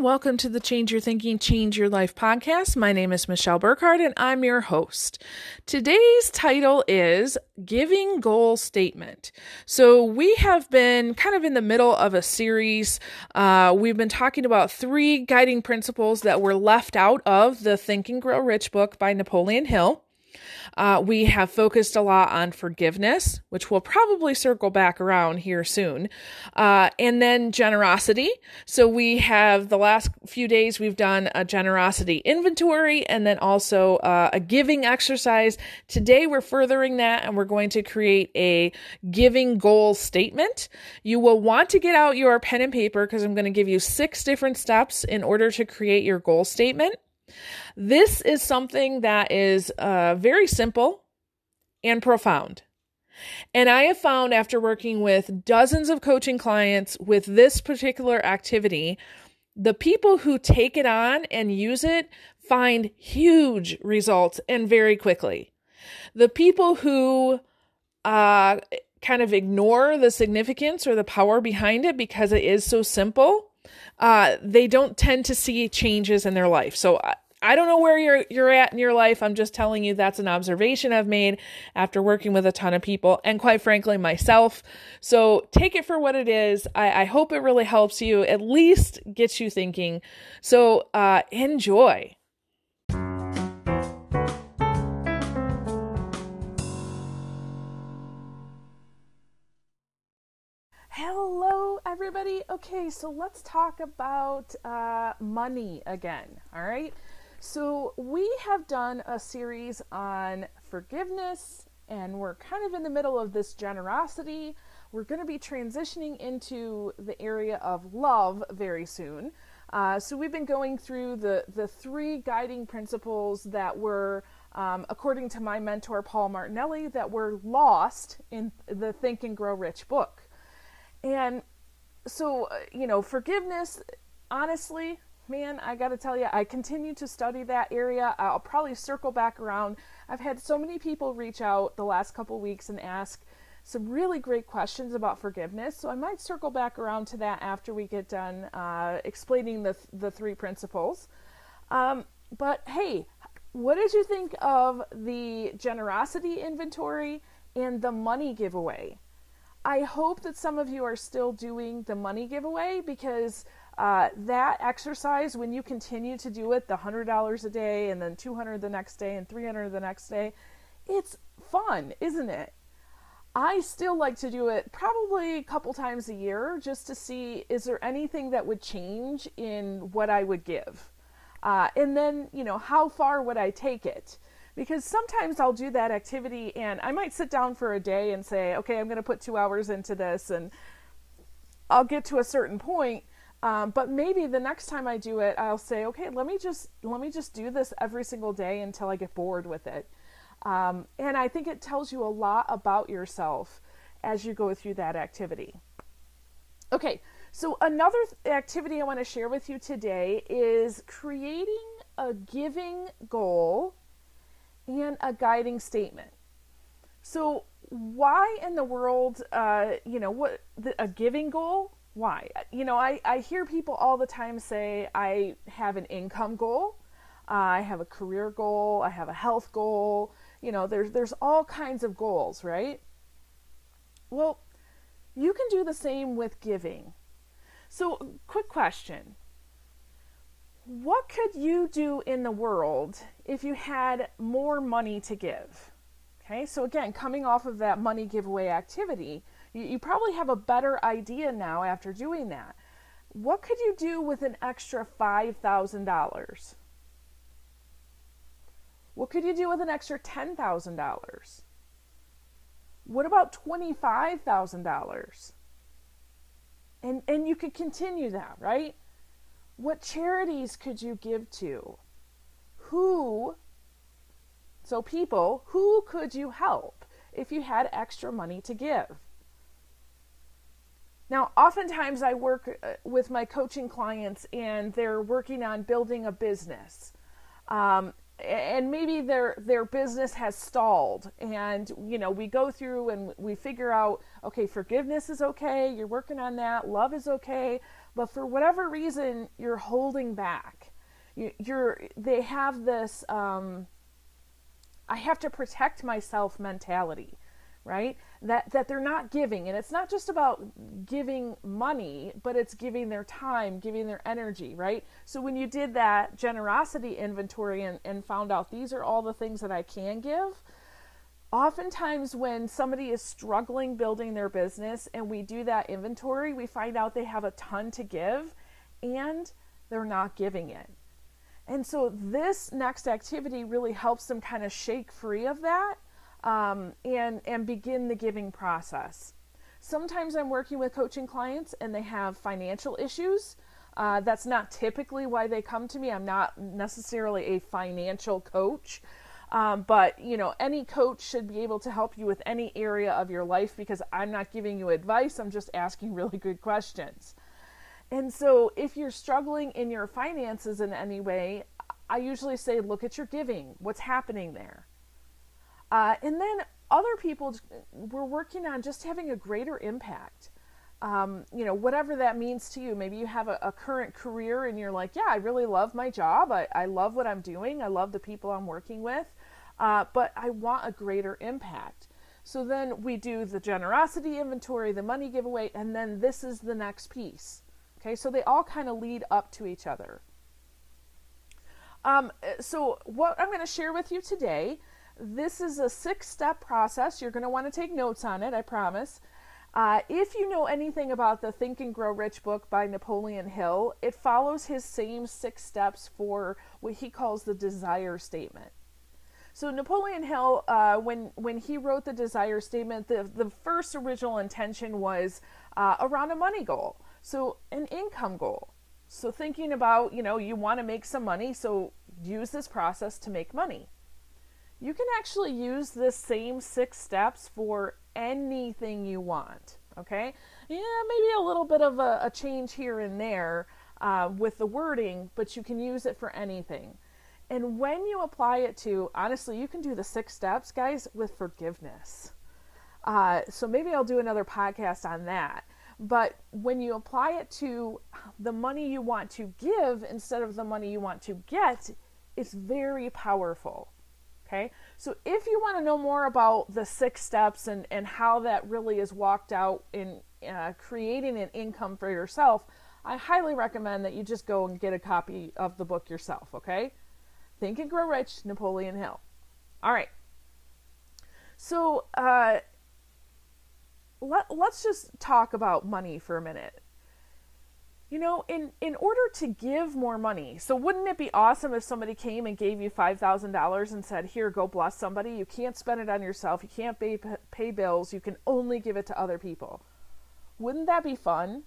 Welcome to the Change Your Thinking, Change Your Life podcast. My name is Michelle Burkhardt and I'm your host. Today's title is Giving Goal Statement. So, we have been kind of in the middle of a series. Uh, we've been talking about three guiding principles that were left out of the Think and Grow Rich book by Napoleon Hill. Uh, we have focused a lot on forgiveness, which we'll probably circle back around here soon, uh, and then generosity. So we have the last few days we've done a generosity inventory and then also uh, a giving exercise. Today we're furthering that and we're going to create a giving goal statement. You will want to get out your pen and paper because I'm going to give you six different steps in order to create your goal statement. This is something that is uh, very simple and profound. And I have found after working with dozens of coaching clients with this particular activity, the people who take it on and use it find huge results and very quickly. The people who uh, kind of ignore the significance or the power behind it because it is so simple, uh, they don't tend to see changes in their life. So I I don't know where you're you're at in your life. I'm just telling you that's an observation I've made after working with a ton of people and quite frankly myself. So take it for what it is. I, I hope it really helps you, at least gets you thinking. So uh, enjoy. Everybody. Okay, so let's talk about uh, money again. All right. So, we have done a series on forgiveness, and we're kind of in the middle of this generosity. We're going to be transitioning into the area of love very soon. Uh, so, we've been going through the, the three guiding principles that were, um, according to my mentor, Paul Martinelli, that were lost in the Think and Grow Rich book. And so, uh, you know, forgiveness, honestly, man, I got to tell you, I continue to study that area. I'll probably circle back around. I've had so many people reach out the last couple weeks and ask some really great questions about forgiveness. So I might circle back around to that after we get done uh, explaining the the three principles. Um, but hey, what did you think of the generosity inventory and the money giveaway? I hope that some of you are still doing the money giveaway because uh, that exercise, when you continue to do it, the $100 a day and then 200 the next day and 300 the next day, it's fun, isn't it? I still like to do it probably a couple times a year just to see is there anything that would change in what I would give. Uh, and then, you know, how far would I take it? Because sometimes I'll do that activity and I might sit down for a day and say, okay, I'm going to put two hours into this and I'll get to a certain point um, but maybe the next time I do it, I'll say, okay, let me just let me just do this every single day until I get bored with it. Um, and I think it tells you a lot about yourself as you go through that activity. Okay, so another th- activity I want to share with you today is creating a giving goal and a guiding statement. So, why in the world, uh, you know, what the, a giving goal? why? You know, I, I hear people all the time say, I have an income goal, uh, I have a career goal, I have a health goal. You know, there's, there's all kinds of goals, right? Well, you can do the same with giving. So, quick question What could you do in the world if you had more money to give? Okay, so again, coming off of that money giveaway activity, you, you probably have a better idea now after doing that. What could you do with an extra $5,000? What could you do with an extra $10,000? What about $25,000? And and you could continue that, right? What charities could you give to? Who so people, who could you help if you had extra money to give? Now, oftentimes I work uh, with my coaching clients and they're working on building a business. Um, and maybe their their business has stalled and you know we go through and we figure out okay forgiveness is okay you're working on that love is okay but for whatever reason, you're holding back. You, are they have this um, I have to protect myself mentality, right? That that they're not giving, and it's not just about giving money, but it's giving their time, giving their energy, right? So when you did that generosity inventory and, and found out these are all the things that I can give, oftentimes when somebody is struggling building their business and we do that inventory, we find out they have a ton to give and they're not giving it. And so this next activity really helps them kind of shake free of that um, and and begin the giving process. Sometimes I'm working with coaching clients and they have financial issues. Uh, that's not typically why they come to me. I'm not necessarily a financial coach. Um, but you know, any coach should be able to help you with any area of your life because I'm not giving you advice. I'm just asking really good questions. And so, if you're struggling in your finances in any way, I usually say, look at your giving. What's happening there? Uh, and then other people, we're working on just having a greater impact. Um, you know, whatever that means to you. Maybe you have a, a, current career and you're like, yeah, I really love my job. I, I love what I'm doing. I love the people I'm working with. Uh, but I want a greater impact. So then we do the generosity inventory, the money giveaway, and then this is the next piece. Okay, so they all kind of lead up to each other. Um, so, what I'm going to share with you today, this is a six step process. You're going to want to take notes on it, I promise. Uh, if you know anything about the Think and Grow Rich book by Napoleon Hill, it follows his same six steps for what he calls the desire statement. So Napoleon Hill, uh, when when he wrote the desire statement, the the first original intention was uh, around a money goal. So, an income goal. So, thinking about, you know, you want to make some money, so use this process to make money. You can actually use this same six steps for anything you want. Okay? Yeah, maybe a little bit of a, a change here and there uh, with the wording, but you can use it for anything. And when you apply it to, honestly, you can do the six steps, guys, with forgiveness. Uh, so maybe I'll do another podcast on that. But when you apply it to the money you want to give instead of the money you want to get, it's very powerful. Okay, so if you want to know more about the six steps and, and how that really is walked out in uh, creating an income for yourself, I highly recommend that you just go and get a copy of the book yourself. Okay, Think and Grow Rich, Napoleon Hill. All right. So, uh, let, let's just talk about money for a minute. You know, in, in order to give more money, so wouldn't it be awesome if somebody came and gave you $5,000 and said, Here, go bless somebody? You can't spend it on yourself. You can't pay, pay bills. You can only give it to other people. Wouldn't that be fun?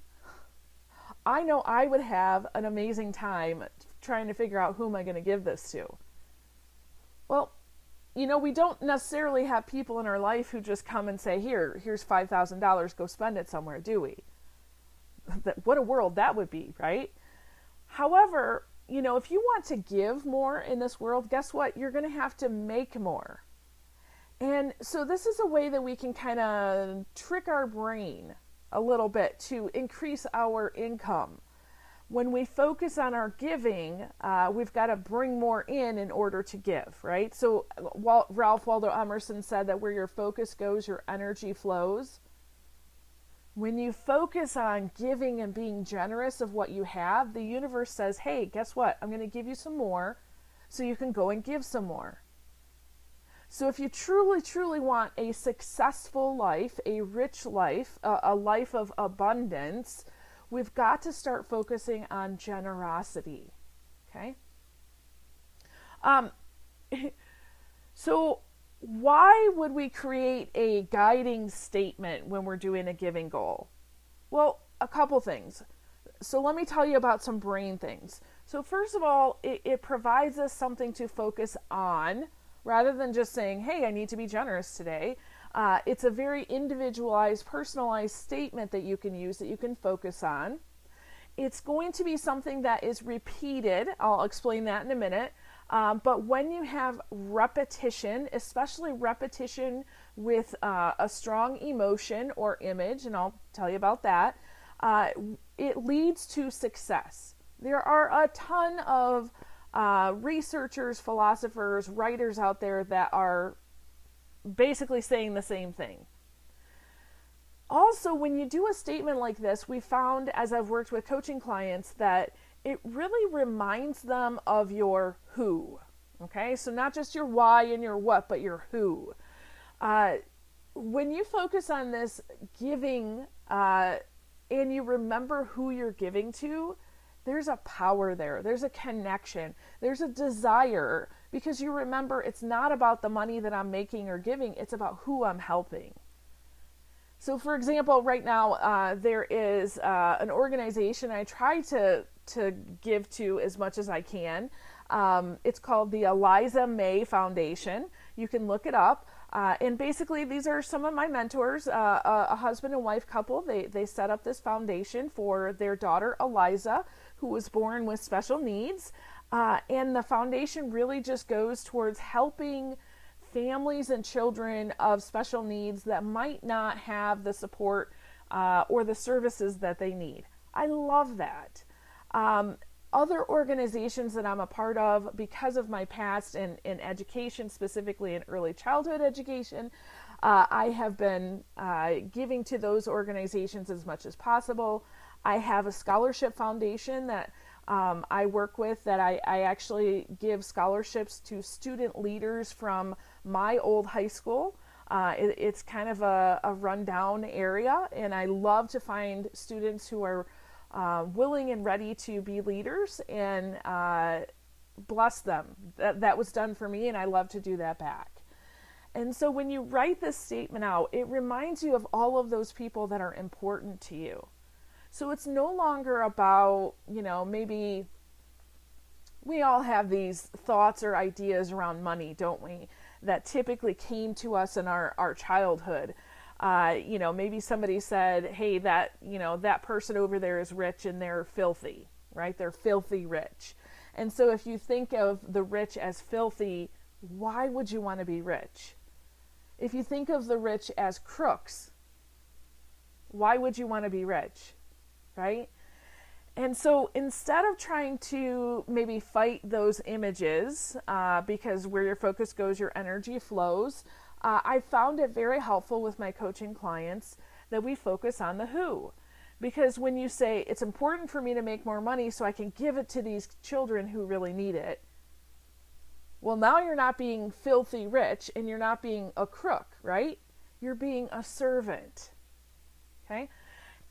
I know I would have an amazing time trying to figure out who am I going to give this to. Well, you know, we don't necessarily have people in our life who just come and say, "Here, here's five thousand dollars. Go spend it somewhere," do we? That what a world that would be, right? However, you know, if you want to give more in this world, guess what? You're going to have to make more. And so, this is a way that we can kind of trick our brain a little bit to increase our income when we focus on our giving, uh, we've got to bring more in in order to give, right? So, Walt, Ralph Waldo Emerson said that where your focus goes, your energy flows. When you focus on giving and being generous of what you have, the universe says, hey, guess what? I'm going to give you some more so you can go and give some more. So, if you truly, truly want a successful life, a rich life, a, a life of abundance, We've got to start focusing on generosity. Okay? Um, so, why would we create a guiding statement when we're doing a giving goal? Well, a couple things. So, let me tell you about some brain things. So, first of all, it, it provides us something to focus on rather than just saying, hey, I need to be generous today. Uh, it's a very individualized, personalized statement that you can use that you can focus on. It's going to be something that is repeated. I'll explain that in a minute. Um, but when you have repetition, especially repetition with uh, a strong emotion or image, and I'll tell you about that, uh, it leads to success. There are a ton of uh, researchers, philosophers, writers out there that are basically saying the same thing. Also, when you do a statement like this, we found as I've worked with coaching clients that it really reminds them of your who. Okay, so not just your why and your what, but your who. Uh, when you focus on this giving uh, and you remember who you're giving to, there's a power there. There's a connection. There's a desire because you remember it's not about the money that I'm making or giving, it's about who I'm helping. So, for example, right now uh, there is uh, an organization I try to to give to as much as I can. Um, it's called the Eliza May Foundation. You can look it up. Uh, and basically, these are some of my mentors, uh, a, a, husband and wife couple. They, they set up this foundation for their daughter, Eliza, who was born with special needs. Uh, and the foundation really just goes towards helping families and children of special needs that might not have the support uh, or the services that they need. I love that. Um, other organizations that I'm a part of because of my past in, in education, specifically in early childhood education. Uh, I have been uh, giving to those organizations as much as possible. I have a scholarship foundation that um, I work with that I, I actually give scholarships to student leaders from my old high school. Uh, it, it's kind of a, a rundown area, and I love to find students who are uh, willing and ready to be leaders and uh, bless them. That, that was done for me, and I love to do that back. And so when you write this statement out, it reminds you of all of those people that are important to you. So it's no longer about, you know, maybe we all have these thoughts or ideas around money, don't we? That typically came to us in our, our childhood uh, you know, maybe somebody said, "Hey, that you know that person over there is rich and they're filthy, right? They're filthy rich." And so, if you think of the rich as filthy, why would you want to be rich? If you think of the rich as crooks, why would you want to be rich, right? And so instead of trying to maybe fight those images, uh, because where your focus goes, your energy flows, uh, I found it very helpful with my coaching clients that we focus on the who. Because when you say it's important for me to make more money so I can give it to these children who really need it, well, now you're not being filthy rich and you're not being a crook, right? You're being a servant. Okay?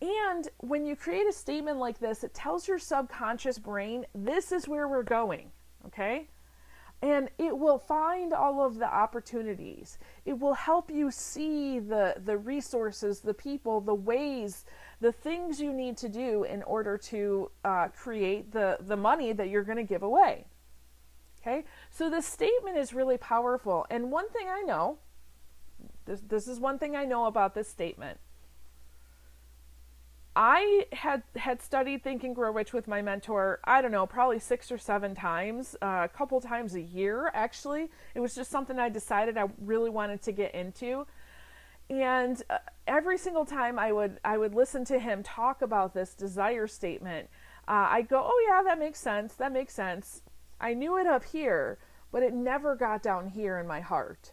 And when you create a statement like this, it tells your subconscious brain, this is where we're going. Okay? and it will find all of the opportunities it will help you see the the resources the people the ways the things you need to do in order to uh, create the the money that you're going to give away okay so the statement is really powerful and one thing i know this, this is one thing i know about this statement I had had studied Think and Grow Rich with my mentor. I don't know, probably six or seven times, uh, a couple times a year. Actually, it was just something I decided I really wanted to get into. And uh, every single time I would I would listen to him talk about this desire statement, uh, I go, "Oh yeah, that makes sense. That makes sense." I knew it up here, but it never got down here in my heart.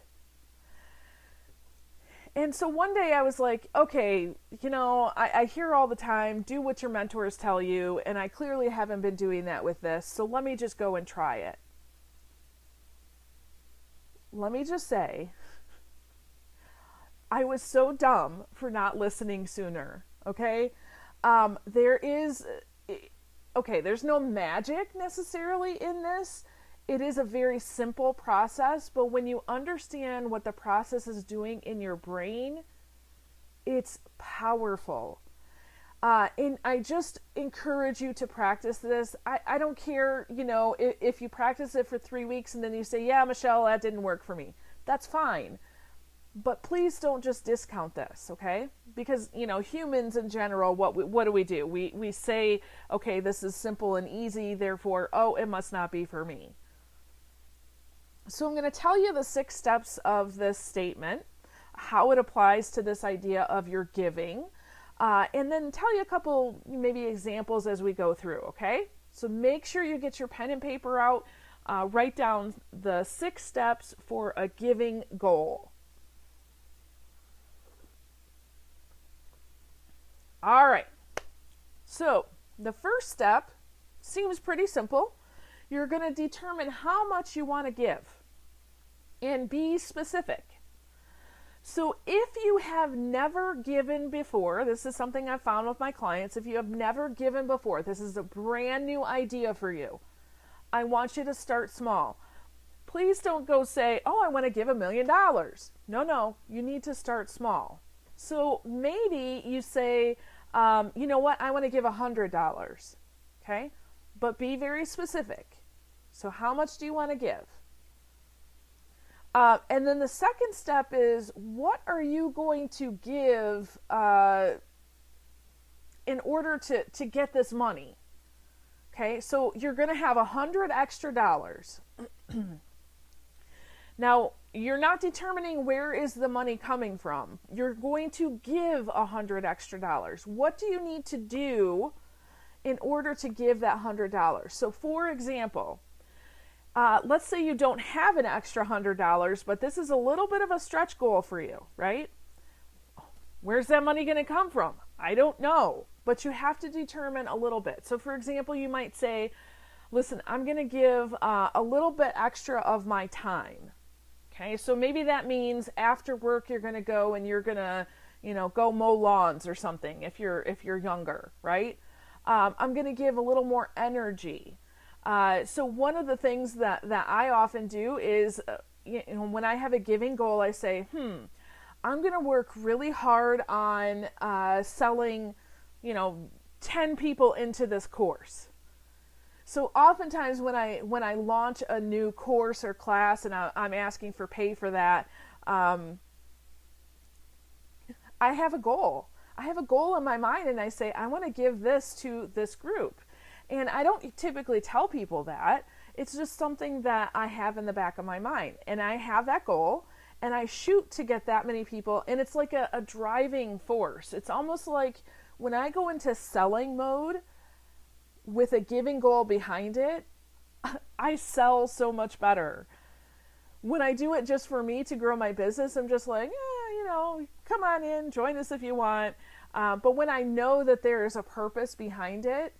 And so one day I was like, okay, you know, I, I, hear all the time, do what your mentors tell you, and I clearly haven't been doing that with this, so let me just go and try it. Let me just say, I was so dumb for not listening sooner, okay? Um, there is, okay, there's no magic necessarily in this it is a very simple process, but when you understand what the process is doing in your brain, it's powerful. Uh, and I just encourage you to practice this. I, I don't care, you know, if, if you practice it for three weeks and then you say, yeah, Michelle, that didn't work for me. That's fine. But please don't just discount this, okay? Because, you know, humans in general, what, we, what do we do? We, we say, okay, this is simple and easy, therefore, oh, it must not be for me. So I'm going to tell you the six steps of this statement, how it applies to this idea of your giving. uh, and then tell you a couple maybe examples as we go through, okay? So make sure you get your pen and paper out. Uh, write down the six steps for a giving goal. All right. So the first step seems pretty simple. You're going to determine how much you want to give and be specific. So, if you have never given before, this is something I've found with my clients. If you have never given before, this is a brand new idea for you. I want you to start small. Please don't go say, Oh, I want to give a million dollars. No, no, you need to start small. So, maybe you say, um, You know what? I want to give a hundred dollars. Okay? But be very specific. So, how much do you want to give? Uh, and then the second step is what are you going to give uh, in order to, to get this money? Okay, so you're going to have a hundred extra dollars. now, you're not determining where is the money coming from. You're going to give a hundred extra dollars. What do you need to do in order to give that hundred dollars? So, for example, uh, let's say you don't have an extra hundred dollars, but this is a little bit of a stretch goal for you, right? Where's that money going to come from? I don't know, but you have to determine a little bit. So, for example, you might say, listen, I'm going to give uh, a little bit extra of my time. Okay, so maybe that means after work you're going to go and you're going to, you know, go mow lawns or something if you're if you're younger, right? Um, I'm going to give a little more energy. Uh, so one of the things that that I often do is, uh, you know, when I have a giving goal, I say, hmm, I'm going to work really hard on uh, selling, you know, ten people into this course. So oftentimes when I when I launch a new course or class and I, am asking for pay for that, um, I have a goal. I have a goal in my mind, and I say I want to give this to this group. And I don't typically tell people that. It's just something that I have in the back of my mind. And I have that goal and I shoot to get that many people. And it's like a, a driving force. It's almost like when I go into selling mode with a giving goal behind it, I sell so much better. When I do it just for me to grow my business, I'm just like, eh, you know, come on in, join us if you want. Uh, but when I know that there is a purpose behind it,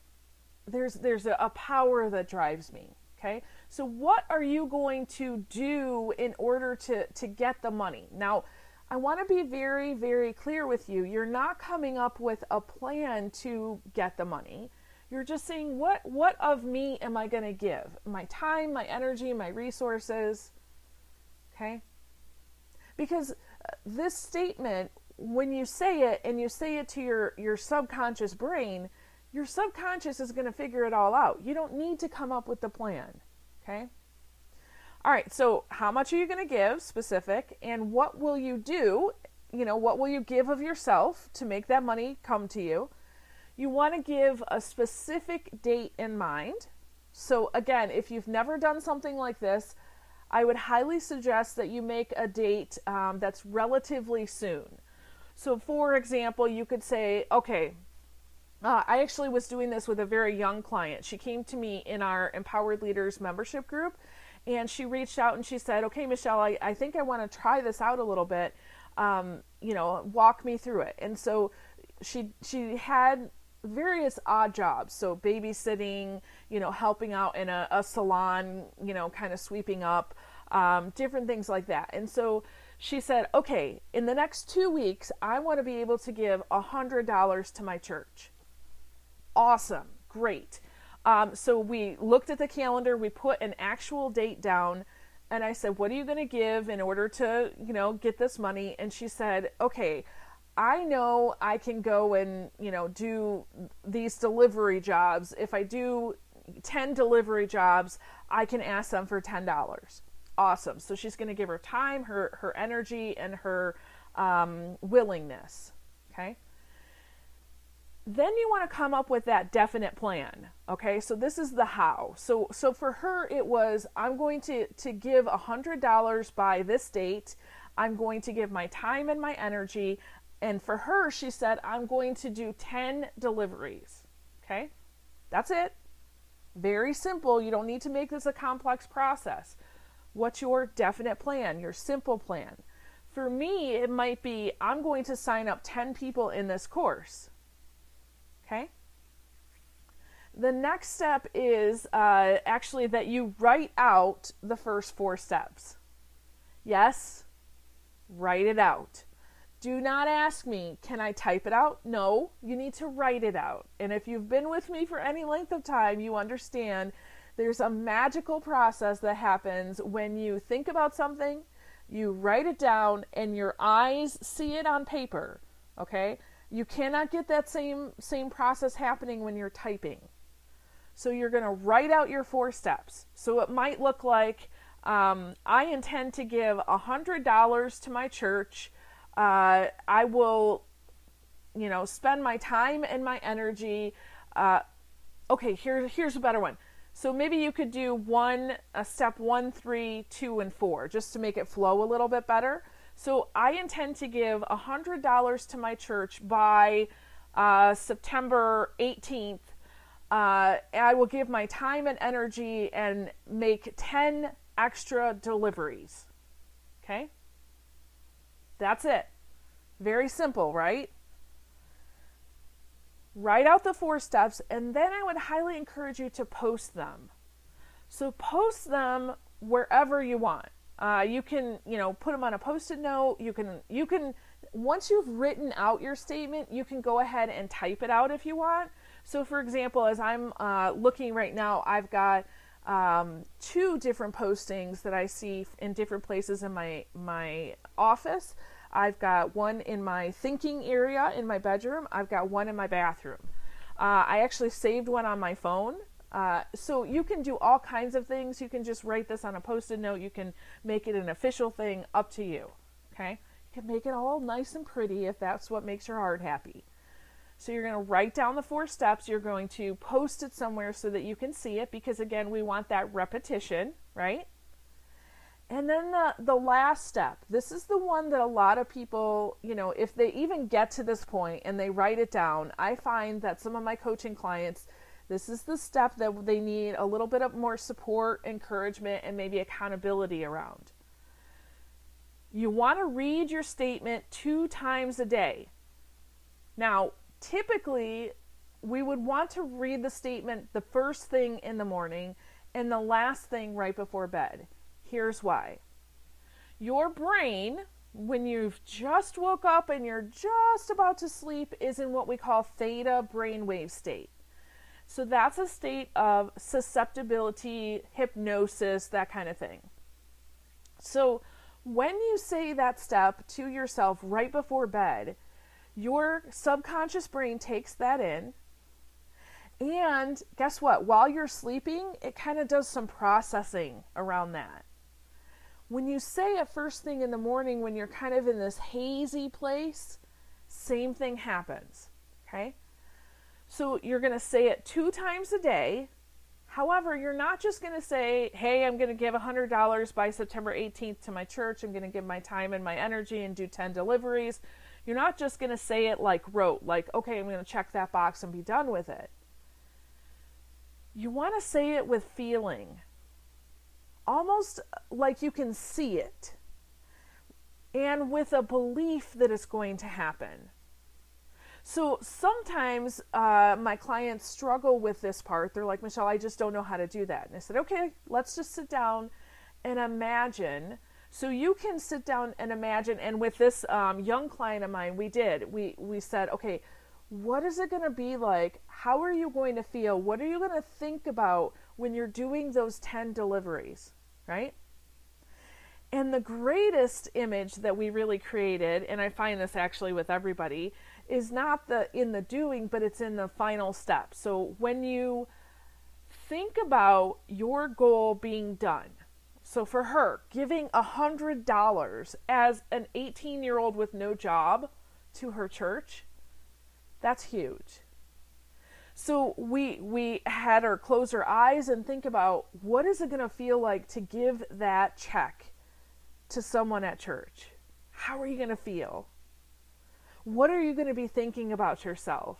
there's there's a, a power that drives me okay? So what are you going to do in order to to get the money? Now i want to be very very clear with you. You're not coming up with a plan to get the money. You're just saying what what of me am i going to give? My time my energy my resources okay? Because uh, this statement when you say it and you say it to your your subconscious brain your subconscious is going to figure it all out. You don't need to come up with the plan. Okay? All right, so how much are you going to give specific and what will you do? You know, what will you give of yourself to make that money come to you? You want to give a specific date in mind. So, again, if you've never done something like this, I would highly suggest that you make a date um, that's relatively soon. So, for example, you could say, okay, uh, I actually was doing this with a very young client. She came to me in our Empowered Leaders membership group and she reached out and she said, Okay, Michelle, I, I think I want to try this out a little bit. Um, you know, walk me through it. And so she she had various odd jobs so babysitting you know helping out in a, a salon you know kind of sweeping up um, different things like that and so she said okay in the next two weeks i want to be able to give a hundred dollars to my church awesome, great. Um, so we looked at the calendar, we put an actual date down, and I said, "What are you going to give in order to, you know, get this money?" And she said, "Okay, I know I can go and, you know, do these delivery jobs. If I do 10 delivery jobs, I can ask them for $10." Awesome. So she's going to give her time, her her energy, and her um, willingness. Okay then you want to come up with that definite plan okay so this is the how so so for her it was i'm going to to give a hundred dollars by this date i'm going to give my time and my energy And for her, she said, I'm going to do 10 deliveries. Okay? That's it. Very simple. You don't need to make this a complex process. What's your definite plan, your simple plan? For me, it might be I'm going to sign up 10 people in this course. Okay? The next step is uh, actually that you write out the first four steps. Yes, write it out. Do not ask me, can I type it out? No, you need to write it out. And if you've been with me for any length of time, you understand there's a magical process that happens when you think about something, you write it down, and your eyes see it on paper. Okay? You cannot get that same same process happening when you're typing. So you're going to write out your four steps. So it might look like um, I intend to give a hundred dollars to my church. Uh, I will, you know, spend my time and my energy. Uh, okay, here, here's a better one. So maybe you could do one, uh, step one, three, two, and four, just to make it flow a little bit better. So I intend to give $100 to my church by uh, September 18th. Uh, I will give my time and energy and make 10 extra deliveries. Okay? That's it. Very simple, right? write out the four steps, and then I would highly encourage you to post them. So post them wherever you want. Uh, you can, you know, put them on a post-it note. You can, you can. Once you've written out your statement, you can go ahead and type it out if you want. So, for example, as I'm uh, looking right now, I've got um, two different postings that I see in different places in my my office. I've got one in my thinking area in my bedroom. I've got one in my bathroom. Uh, I actually saved one on my phone. Uh, so you can do all kinds of things. You can just write this on a post-it note. You can make it an official thing. Up to you. Okay. You can make it all nice and pretty if that's what makes your heart happy. So you're going to write down the four steps. You're going to post it somewhere so that you can see it because again, we want that repetition, right? And then the, the last step, this is the one that a lot of people, you know, if they even get to this point and they write it down, I find that some of my coaching clients, this is the step that they need a little bit of more support, encouragement, and maybe accountability around. You want to read your statement two times a day. Now, typically, we would want to read the statement the first thing in the morning and the last thing right before bed Here's why. Your brain, when you've just woke up and you're just about to sleep, is in what we call theta brainwave state. So that's a state of susceptibility, hypnosis, that kind of thing. So when you say that step to yourself right before bed, your subconscious brain takes that in. And guess what? While you're sleeping, it kind of does some processing around that. When you say it first thing in the morning when you're kind of in this hazy place, same thing happens. Okay? So you're going to say it two times a day. However, you're not just going to say, hey, I'm going to give $100 by September 18th to my church. I'm going to give my time and my energy and do 10 deliveries. You're not just going to say it like rote, like, okay, I'm going to check that box and be done with it. You want to say it with feeling almost uh, like you can see it and with a belief that it's going to happen. So sometimes uh, my clients struggle with this part. They're like, Michelle, I just don't know how to do that. And I said, okay, let's just sit down and imagine. So you can sit down and imagine. And with this um, young client of mine, we did. We we said, okay, what is it going to be like? How are you going to feel? What are you going to think about when you're doing those ten deliveries? right? And the greatest image that we really created, and I find this actually with everybody, is not the in the doing, but it's in the final step. So when you think about your goal being done, so for her, giving a hundred dollars as an 18 year old with no job to her church, that's huge. So we we had her close her eyes and think about what is it going to feel like to give that check to someone at church? How are you going to feel? What are you going to be thinking about yourself?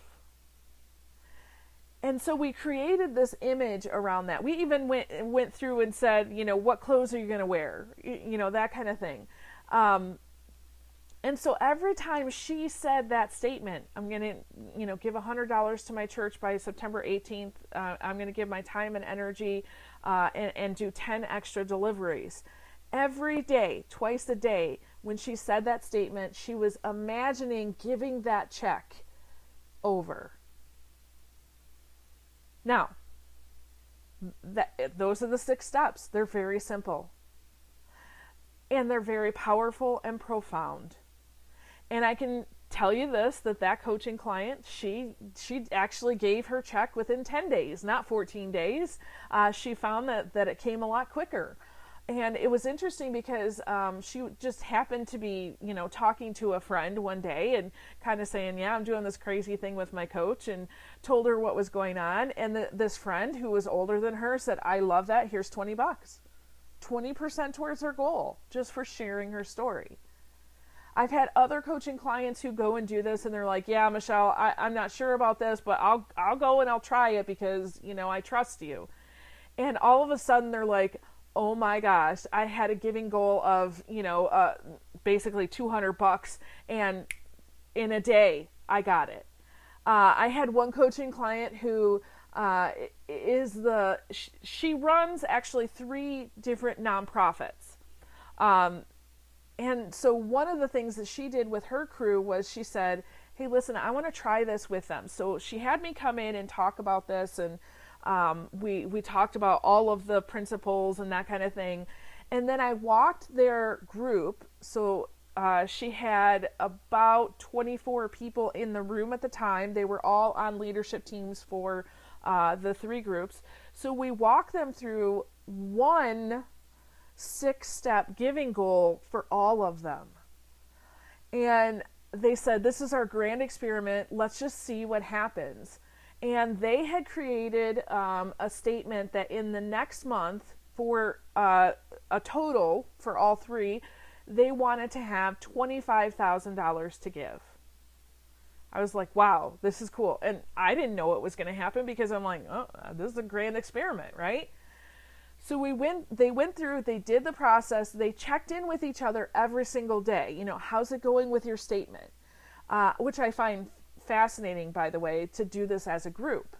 And so we created this image around that. We even went went through and said, you know, what clothes are you going to wear? You know, that kind of thing. Um, and so every time she said that statement, I'm going to, you know, give $100 to my church by September 18th. Uh, I'm going to give my time and energy uh, and, and do 10 extra deliveries. Every day, twice a day, when she said that statement, she was imagining giving that check over. Now, that, those are the six steps. They're very simple. And they're very powerful and profound. And I can tell you this that that coaching client she she actually gave her check within 10 days not 14 days uh, she found that that it came a lot quicker and it was interesting because um, she just happened to be you know talking to a friend one day and kind of saying yeah i'm doing this crazy thing with my coach and told her what was going on. And the, this friend who was older than her said i love that. Here's 20 bucks. 20% towards her goal just for sharing her story. I've had other coaching clients who go and do this and they're like, "Yeah, Michelle, I, am not sure about this, but I'll I'll go and I'll try it because you know I trust you." And all of a sudden they're like, "Oh my gosh, I had a giving goal of you know uh, basically 200 bucks, and in a day I got it." Uh, I had one coaching client who uh, is the she runs actually three different nonprofits. Um, and so one of the things that she did with her crew was she said, "Hey, listen, I want to try this with them." So she had me come in and talk about this, and um, we we talked about all of the principles and that kind of thing. And then I walked their group. So uh, she had about 24 people in the room at the time. They were all on leadership teams for uh, the three groups. So we walked them through one six step giving goal for all of them. And they said, This is our grand experiment. Let's just see what happens. And they had created um, a statement that in the next month, for uh, a total for all three, they wanted to have $25,000 to give. I was like, wow, this is cool. And I didn't know it was going to happen because I'm like, oh, this is a grand experiment, right? So we went they went through, they did the process, they checked in with each other every single day. You know, how's it going with your statement? Uh, which I find fascinating, by the way, to do this as a group.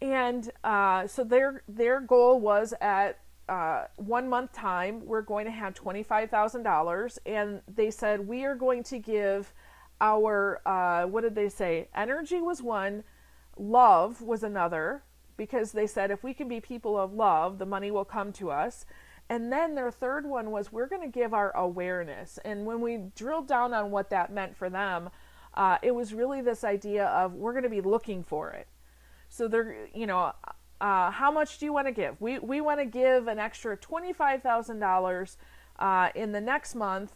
And uh, so their their goal was at uh, one month time, we're going to have twenty five thousand dollars, and they said we are going to give our uh, what did they say? Energy was one, love was another, because they said if we can be people of love, the money will come to us. And then their third one was we're going to give our awareness. And when we drilled down on what that meant for them, uh, it was really this idea of we're going to be looking for it. So they're, you know, uh, how much do you want to give? We we want to give an extra twenty five thousand uh, dollars in the next month.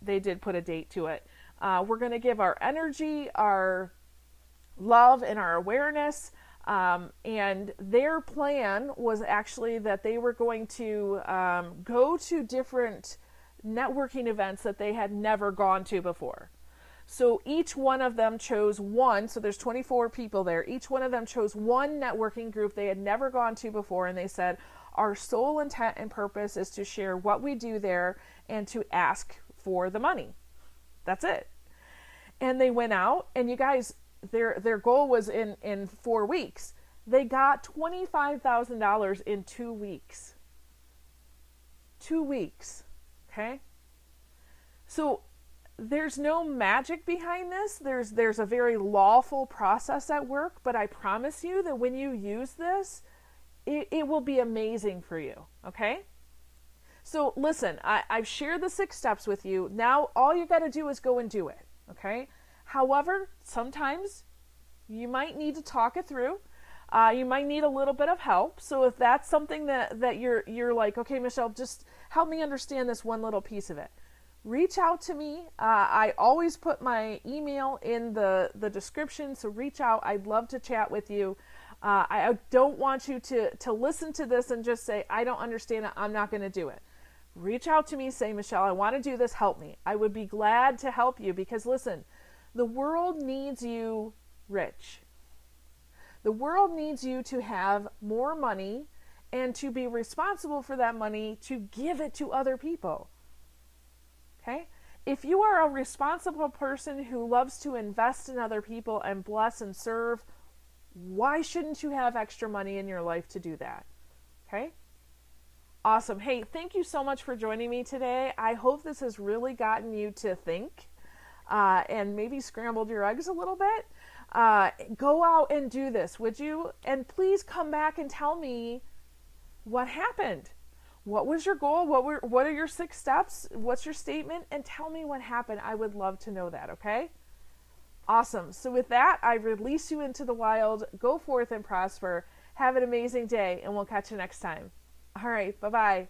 They did put a date to it. Uh, we're going to give our energy, our love, and our awareness. Um, and their plan was actually that they were going to um, go to different networking events that they had never gone to before. So each one of them chose one, so there's 24 people there. Each one of them chose one networking group they had never gone to before, and they said, Our sole intent and purpose is to share what we do there and to ask for the money. That's it. And they went out, and you guys, their their goal was in in four weeks. They got twenty five thousand dollars in two weeks. Two weeks, okay. So there's no magic behind this. There's there's a very lawful process at work, but I promise you that when you use this, it, it will be amazing for you. Okay. So listen, I, I've shared the six steps with you. Now all you got to do is go and do it. Okay. However, sometimes you might need to talk it through. Uh, you might need a little bit of help. So if that's something that, that you're you're like, okay, Michelle, just help me understand this one little piece of it. Reach out to me. Uh, I always put my email in the the description, so reach out. I'd love to chat with you. Uh, I don't want you to to listen to this and just say, I don't understand it. I'm not going to do it reach out to me, say, Michelle, I want to do this, help me. I would be glad to help you because listen, The world needs you rich. The world needs you to have more money and to be responsible for that money to give it to other people. Okay? If you are a responsible person who loves to invest in other people and bless and serve, why shouldn't you have extra money in your life to do that? Okay? Awesome. Hey, thank you so much for joining me today. I hope this has really gotten you to think uh, and maybe scrambled your eggs a little bit. Uh, go out and do this, would you? And please come back and tell me what happened. What was your goal? What were what are your six steps? What's your statement? And tell me what happened. I would love to know that, okay? Awesome. So with that, I release you into the wild. Go forth and prosper. Have an amazing day, and we'll catch you next time. All right, bye bye.